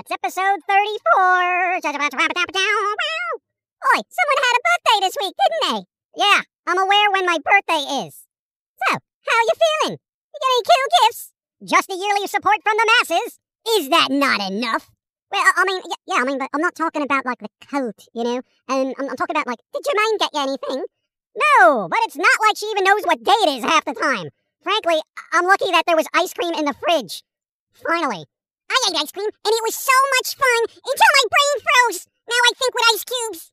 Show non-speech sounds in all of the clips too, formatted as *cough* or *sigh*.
Robots, episode 34. Oi, someone had a birthday this week, didn't they? Yeah, I'm aware when my birthday is. So, how you feeling? You get any cool gifts? Just a yearly support from the masses? Is that not enough? Well, I mean, yeah, yeah I mean, but I'm not talking about like the coat, you know? And I'm, I'm talking about like, did Jermaine get you anything? No, but it's not like she even knows what day it is half the time. Frankly, I'm lucky that there was ice cream in the fridge. Finally. I ate ice cream, and it was so much fun until my brain froze. Now I think with ice cubes.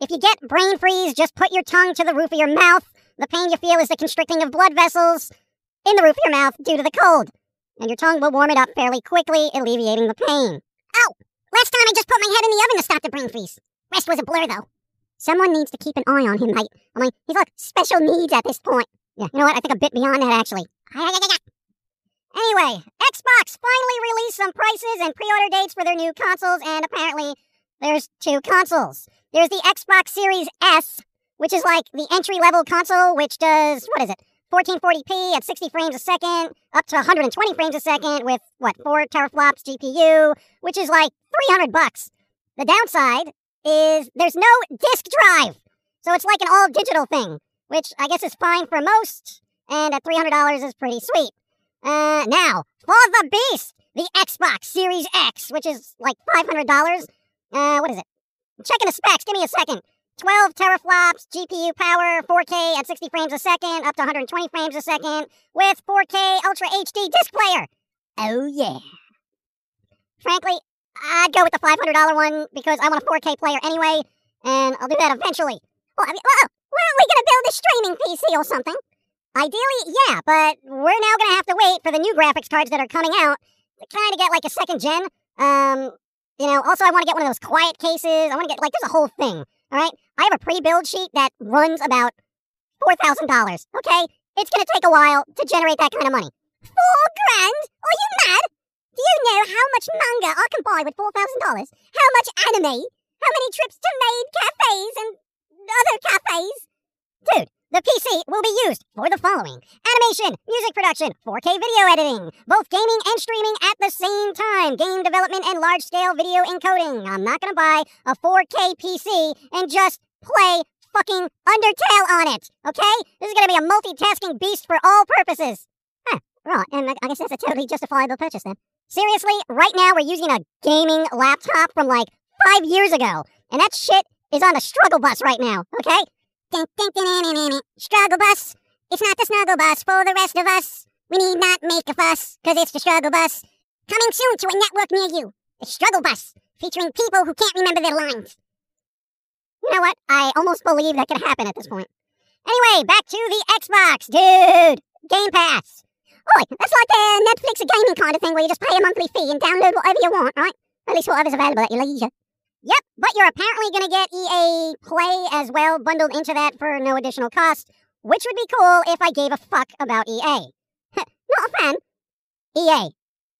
if you get brain freeze, just put your tongue to the roof of your mouth. The pain you feel is the constricting of blood vessels in the roof of your mouth due to the cold. And your tongue will warm it up fairly quickly, alleviating the pain. Oh, last time I just put my head in the oven to stop the brain freeze. Rest was a blur, though. Someone needs to keep an eye on him, mate. I mean, he's like special needs at this point. Yeah, you know what? I think a bit beyond that, actually. Anyway, Xbox finally released some prices and pre-order dates for their new consoles, and apparently there's two consoles. There's the Xbox Series S, which is like the entry-level console, which does what is it? 1440p at 60 frames a second, up to 120 frames a second with what four teraflops GPU, which is like 300 bucks. The downside is there's no disk drive, so it's like an all-digital thing, which I guess is fine for most, and at $300 is pretty sweet. Uh, now, for the beast, the Xbox Series X, which is like $500. Uh, what is it? checking the specs. Give me a second. 12 teraflops, GPU power, 4K at 60 frames a second, up to 120 frames a second, with 4K Ultra HD disc player. Oh, yeah. Frankly, I'd go with the $500 one because I want a 4K player anyway, and I'll do that eventually. Well, I mean, well, when are we going to build a streaming PC or something? Ideally, yeah, but we're now gonna have to wait for the new graphics cards that are coming out to kind of get like a second gen. Um, you know, also I want to get one of those quiet cases. I want to get like there's a whole thing. All right, I have a pre-build sheet that runs about four thousand dollars. Okay, it's gonna take a while to generate that kind of money. Four grand? Are you mad? Do you know how much manga I can buy with four thousand dollars? How much anime? How many trips to maid cafes and other cafes? Dude, the PC will be used for the following animation, music production, 4K video editing, both gaming and streaming at the same time, game development, and large scale video encoding. I'm not gonna buy a 4K PC and just play fucking Undertale on it, okay? This is gonna be a multitasking beast for all purposes. Huh, right, and I guess that's a totally justifiable purchase then. Seriously, right now we're using a gaming laptop from like five years ago, and that shit is on the struggle bus right now, okay? Struggle bus. It's not the snuggle bus for the rest of us. We need not make a fuss, cause it's the struggle bus. Coming soon to a network near you. The struggle bus, featuring people who can't remember their lines. You know what? I almost believe that could happen at this point. Anyway, back to the Xbox, dude. Game Pass. Oi, that's like a Netflix a gaming kind of thing where you just pay a monthly fee and download whatever you want, right? At least whatever's available at your leisure. Yep, but you're apparently going to get EA Play as well bundled into that for no additional cost, which would be cool if I gave a fuck about EA. Not a *laughs* fan. EA.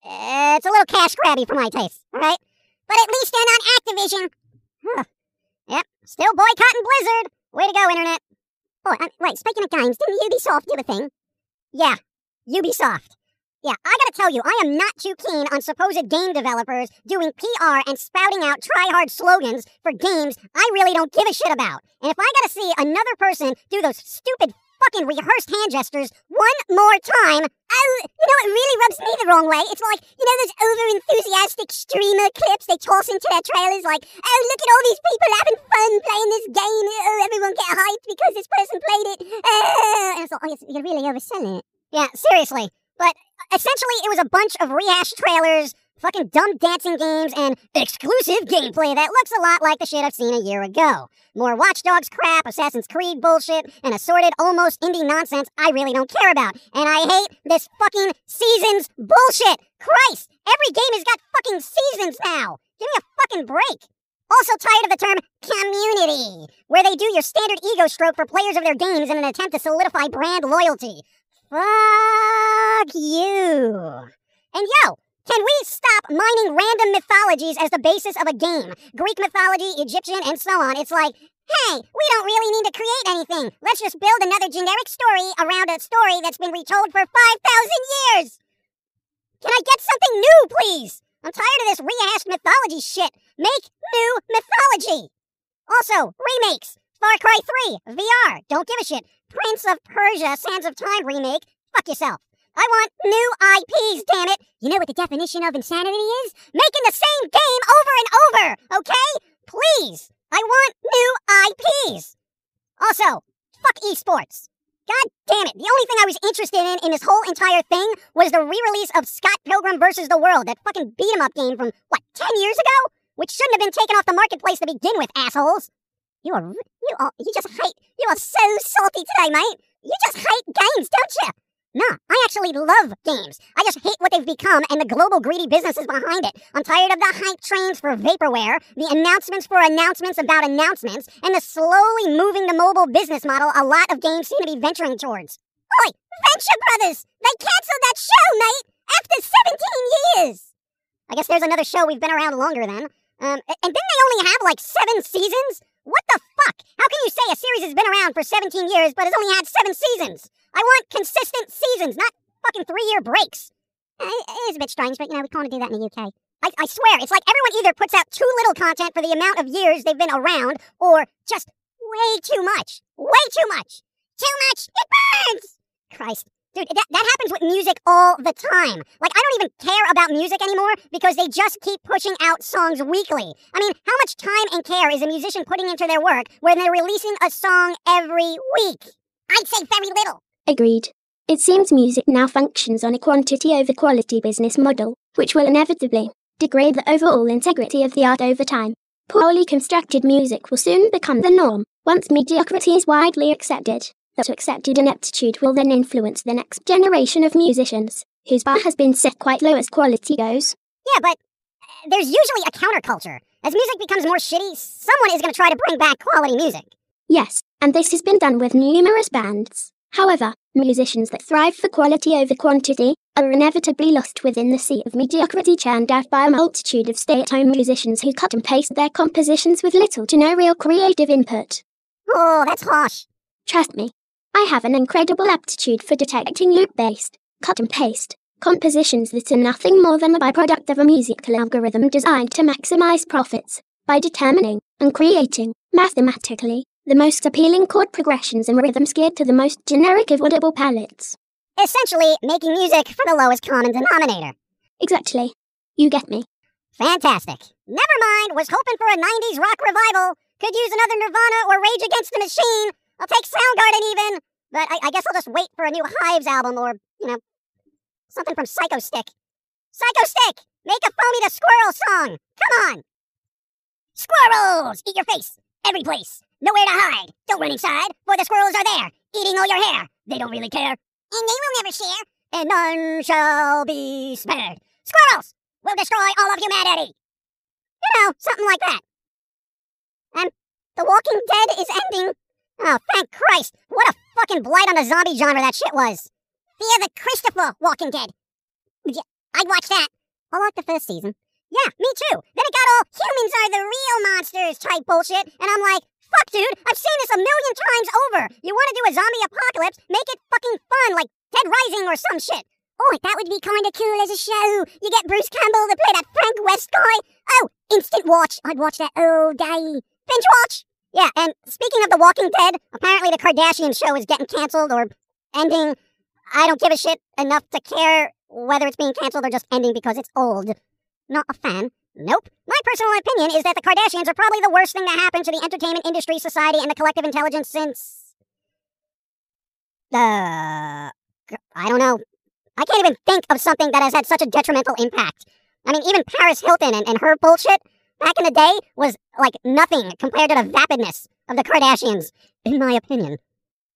It's a little cash grabby for my taste, alright? But at least they're not Activision. Yep, still boycotting Blizzard. Way to go, Internet. Oh, uh, wait, speaking of games, didn't Ubisoft do a thing? Yeah, Ubisoft. Yeah, I gotta tell you, I am not too keen on supposed game developers doing PR and spouting out try hard slogans for games I really don't give a shit about. And if I gotta see another person do those stupid fucking rehearsed hand gestures one more time, oh, you know, it really rubs me the wrong way. It's like, you know, those over enthusiastic streamer clips they toss into their trailers, like, oh, look at all these people having fun playing this game. Oh, everyone get hyped because this person played it. Uh, *laughs* and it's like, oh, you're really overselling it. Yeah, seriously. But essentially, it was a bunch of rehashed trailers, fucking dumb dancing games, and exclusive gameplay that looks a lot like the shit I've seen a year ago. More Watch Dogs crap, Assassin's Creed bullshit, and assorted, almost indie nonsense I really don't care about. And I hate this fucking season's bullshit. Christ! Every game has got fucking seasons now. Give me a fucking break. Also tired of the term community, where they do your standard ego stroke for players of their games in an attempt to solidify brand loyalty. Fuck you. And yo, can we stop mining random mythologies as the basis of a game? Greek mythology, Egyptian, and so on. It's like, hey, we don't really need to create anything. Let's just build another generic story around a story that's been retold for 5,000 years. Can I get something new, please? I'm tired of this rehashed mythology shit. Make new mythology. Also, remakes. Far Cry 3, VR, don't give a shit. Prince of Persia, Sands of Time remake, fuck yourself. I want new IPs, damn it! You know what the definition of insanity is? Making the same game over and over, okay? Please! I want new IPs! Also, fuck esports. God damn it, the only thing I was interested in in this whole entire thing was the re-release of Scott Pilgrim vs. the World, that fucking beat 'em up game from, what, 10 years ago? Which shouldn't have been taken off the marketplace to begin with, assholes! You are, you are, you just hate, you are so salty today, mate! You just hate games, don't you? Nah, I actually love games. I just hate what they've become and the global greedy businesses behind it. I'm tired of the hype trains for vaporware, the announcements for announcements about announcements, and the slowly moving the mobile business model a lot of games seem to be venturing towards. Oi, Venture Brothers! They canceled that show, mate! After 17 years! I guess there's another show we've been around longer than. Um, and didn't they only have like seven seasons? What the fuck? How can you say a series has been around for 17 years but has only had seven seasons? I want consistent seasons, not fucking three year breaks. Eh, it is a bit strange, but you know, we can't do that in the UK. I, I swear, it's like everyone either puts out too little content for the amount of years they've been around, or just way too much. Way too much. Too much, it burns! Christ. Dude, that, that happens with music all the time. Like, I don't even care about music anymore because they just keep pushing out songs weekly. I mean, how much time and care is a musician putting into their work when they're releasing a song every week? I'd say very little. Agreed. It seems music now functions on a quantity over quality business model, which will inevitably degrade the overall integrity of the art over time. Poorly constructed music will soon become the norm, once mediocrity is widely accepted. That accepted ineptitude will then influence the next generation of musicians, whose bar has been set quite low as quality goes. Yeah, but uh, there's usually a counterculture. As music becomes more shitty, someone is going to try to bring back quality music. Yes, and this has been done with numerous bands. However, musicians that thrive for quality over quantity are inevitably lost within the sea of mediocrity churned out by a multitude of stay at home musicians who cut and paste their compositions with little to no real creative input. Oh, that's harsh. Trust me, I have an incredible aptitude for detecting loop based, cut and paste, compositions that are nothing more than the byproduct of a musical algorithm designed to maximize profits by determining and creating, mathematically, the most appealing chord progressions and rhythms geared to the most generic of audible palettes. Essentially, making music for the lowest common denominator. Exactly. You get me. Fantastic. Never mind, was hoping for a 90s rock revival. Could use another Nirvana or Rage Against the Machine. I'll take Soundgarden even. But I, I guess I'll just wait for a new Hives album or, you know, something from Psychostick. Psycho Stick! Make a Foamy the Squirrel song! Come on! Squirrels! Eat your face! Every place! Nowhere to hide! Don't run inside, for the squirrels are there, eating all your hair! They don't really care. And they will never share. And none shall be spared. Squirrels! will destroy all of humanity! You know, something like that. And The Walking Dead is ending. Oh, thank Christ! What a fucking blight on the zombie genre that shit was. Fear the Christopher Walking Dead. Yeah, I'd watch that. I like the first season. Yeah, me too. Then it got all humans are the real monsters type bullshit, and I'm like, fuck, dude, I've seen this a million times over. You want to do a zombie apocalypse? Make it fucking fun, like Dead Rising or some shit. Oh, that would be kind of cool as a show. You get Bruce Campbell to play that Frank West guy. Oh, instant watch. I'd watch that all day. Binge watch. Yeah, and speaking of The Walking Dead, apparently the Kardashian show is getting canceled or ending. I don't give a shit enough to care whether it's being canceled or just ending because it's old. Not a fan. Nope. My personal opinion is that the Kardashians are probably the worst thing to happen to the entertainment industry, society, and the collective intelligence since. Uh. I don't know. I can't even think of something that has had such a detrimental impact. I mean, even Paris Hilton and, and her bullshit back in the day was like nothing compared to the vapidness of the Kardashians, in my opinion.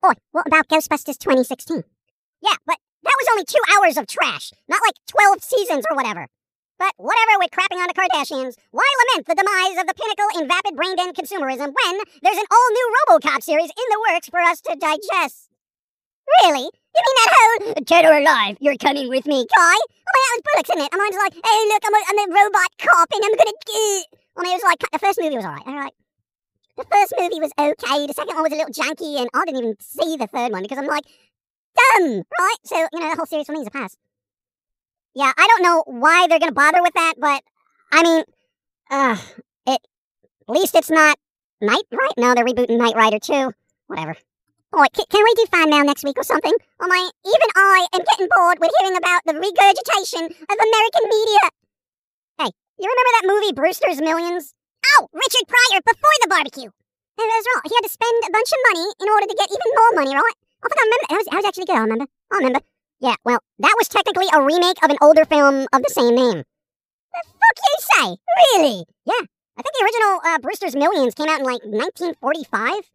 Oh, what about Ghostbusters 2016? Yeah, but that was only two hours of trash, not like 12 seasons or whatever. But whatever with crapping on the Kardashians, why lament the demise of the pinnacle in vapid brain dead consumerism when there's an all new Robocop series in the works for us to digest? Really? You mean that whole dead or alive, you're coming with me, Kai? I mean, that was Bullock's, isn't it? I mean, just like, hey, look, I'm a, I'm a robot cop and I'm gonna do. I mean, it was like, the first movie was alright. Alright. The first movie was okay. The second one was a little janky, and I didn't even see the third one because I'm like, dumb, right? So, you know, the whole series for me is a pass. Yeah, I don't know why they're gonna bother with that, but I mean, uh, it at least it's not Knight right? No, they're rebooting Knight Rider too. Whatever. Can, can we do fan mail next week or something? Oh my, even I am getting bored with hearing about the regurgitation of American media. Hey, you remember that movie Brewster's Millions? Oh, Richard Pryor before the barbecue. And that's right. He had to spend a bunch of money in order to get even more money, right? I think I remember. That was, that was actually good. I remember. I remember. Yeah, well, that was technically a remake of an older film of the same name. The fuck you say? Really? Yeah. I think the original uh, Brewster's Millions came out in like 1945.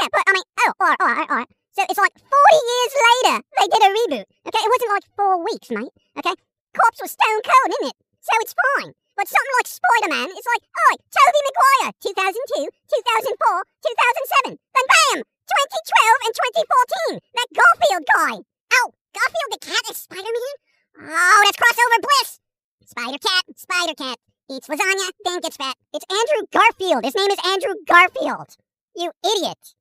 Yeah, but I mean, oh, alright, alright, alright. So it's like 40 years later they did a reboot. Okay, it wasn't like four weeks, mate. Okay, Corpse was stone cold, isn't it? So it's fine. But something like Spider-Man, it's like, oh, Tobey Maguire, 2002, 2004, 2007. Then bam, 2012 and 2014. That Garfield guy. Oh, Garfield the cat is Spider-Man? Oh, that's crossover bliss! Spider-Cat, Spider-Cat. Eats lasagna, then gets fat. It's Andrew Garfield. His name is Andrew Garfield. You idiot.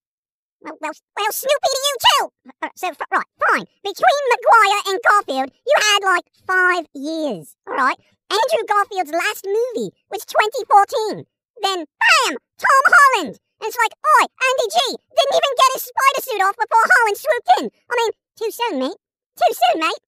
Well, well, well Snoopy to you too! Uh, so, right, fine. Between Maguire and Garfield, you had like five years, alright? Andrew Garfield's last movie was 2014. Then, bam! Tom Holland! And it's like, oi, Andy G didn't even get his spider suit off before Holland swooped in. I mean, too soon, mate. Too soon, mate.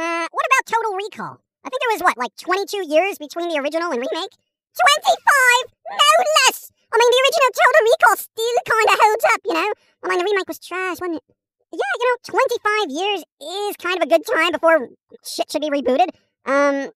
Uh, what about Total Recall? I think there was, what, like 22 years between the original and remake? 25! No less! I mean, the original Total Recall still kind of holds up, you know? I mean, the remake was trash, wasn't it? Yeah, you know, 25 years is kind of a good time before shit should be rebooted. Um,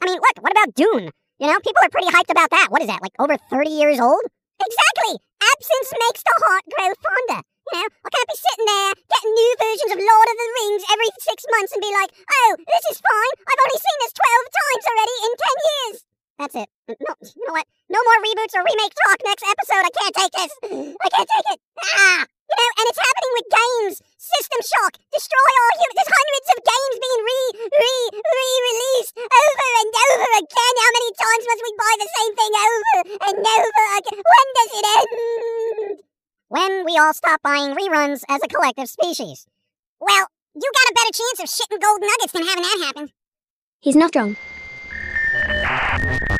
I mean, look, what about Dune? You know, people are pretty hyped about that. What is that, like over 30 years old? Exactly! Absence makes the heart grow fonder. You know, I can't be sitting there getting new versions of Lord of the Rings every six months and be like, oh, this is fine. I've only seen this 12 times already in 10 years. That's it. No, *laughs* you know what? No more reboots or remake talk next episode. I can't take this. I can't take it. Ah! You know, and it's happening with games. System shock. Destroy all humans. There's hundreds of games being re, re, re-released over and over again. How many times must we buy the same thing over and over again? When does it end? when we all stop buying reruns as a collective species. Well, you got a better chance of shitting gold nuggets than having that happen. He's not wrong. Thank you.